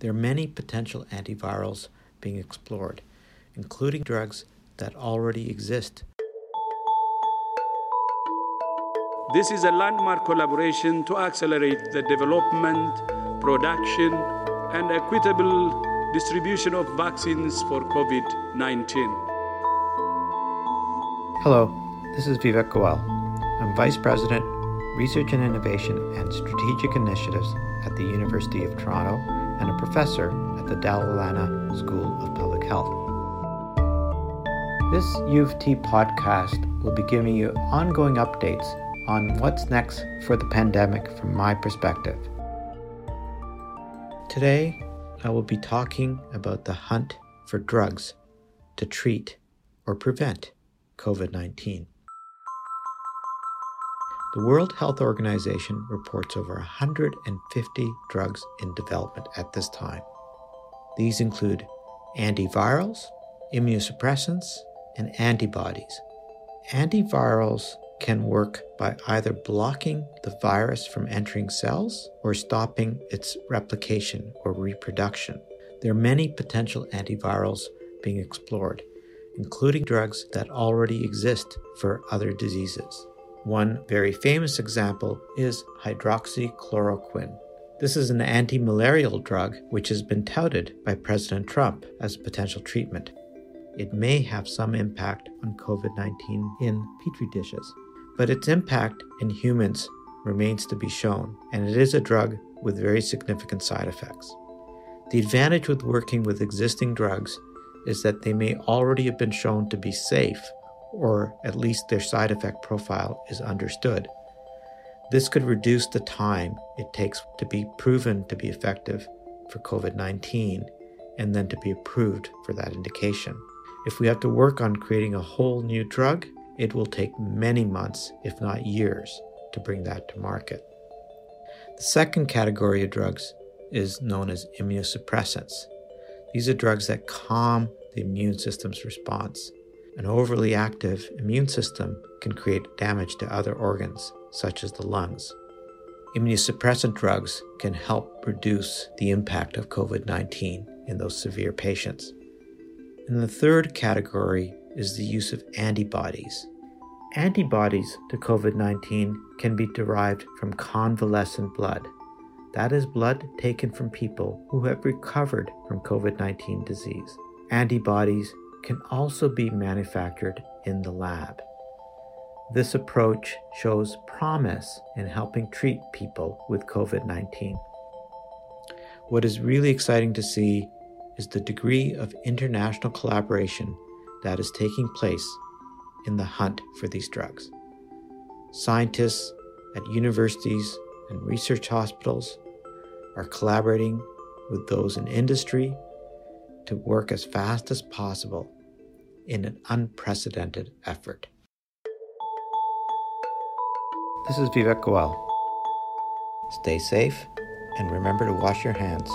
There are many potential antivirals being explored, including drugs that already exist. This is a landmark collaboration to accelerate the development, production, and equitable distribution of vaccines for COVID 19. Hello, this is Vivek Goel. I'm Vice President, Research and Innovation and Strategic Initiatives at the University of Toronto and a professor at the Dalla Lana School of Public Health. This U of T podcast will be giving you ongoing updates on what's next for the pandemic from my perspective. Today, I will be talking about the hunt for drugs to treat or prevent COVID 19. The World Health Organization reports over 150 drugs in development at this time. These include antivirals, immunosuppressants, and antibodies. Antivirals can work by either blocking the virus from entering cells or stopping its replication or reproduction. There are many potential antivirals being explored, including drugs that already exist for other diseases. One very famous example is hydroxychloroquine. This is an anti malarial drug which has been touted by President Trump as a potential treatment. It may have some impact on COVID 19 in petri dishes but its impact in humans remains to be shown, and it is a drug with very significant side effects. The advantage with working with existing drugs is that they may already have been shown to be safe, or at least their side effect profile is understood. This could reduce the time it takes to be proven to be effective for COVID 19 and then to be approved for that indication. If we have to work on creating a whole new drug, it will take many months, if not years, to bring that to market. The second category of drugs is known as immunosuppressants. These are drugs that calm the immune system's response. An overly active immune system can create damage to other organs, such as the lungs. Immunosuppressant drugs can help reduce the impact of COVID 19 in those severe patients. And the third category is the use of antibodies. Antibodies to COVID 19 can be derived from convalescent blood. That is blood taken from people who have recovered from COVID 19 disease. Antibodies can also be manufactured in the lab. This approach shows promise in helping treat people with COVID 19. What is really exciting to see is the degree of international collaboration that is taking place in the hunt for these drugs. Scientists at universities and research hospitals are collaborating with those in industry to work as fast as possible in an unprecedented effort. This is Vivek Goel. Stay safe and remember to wash your hands.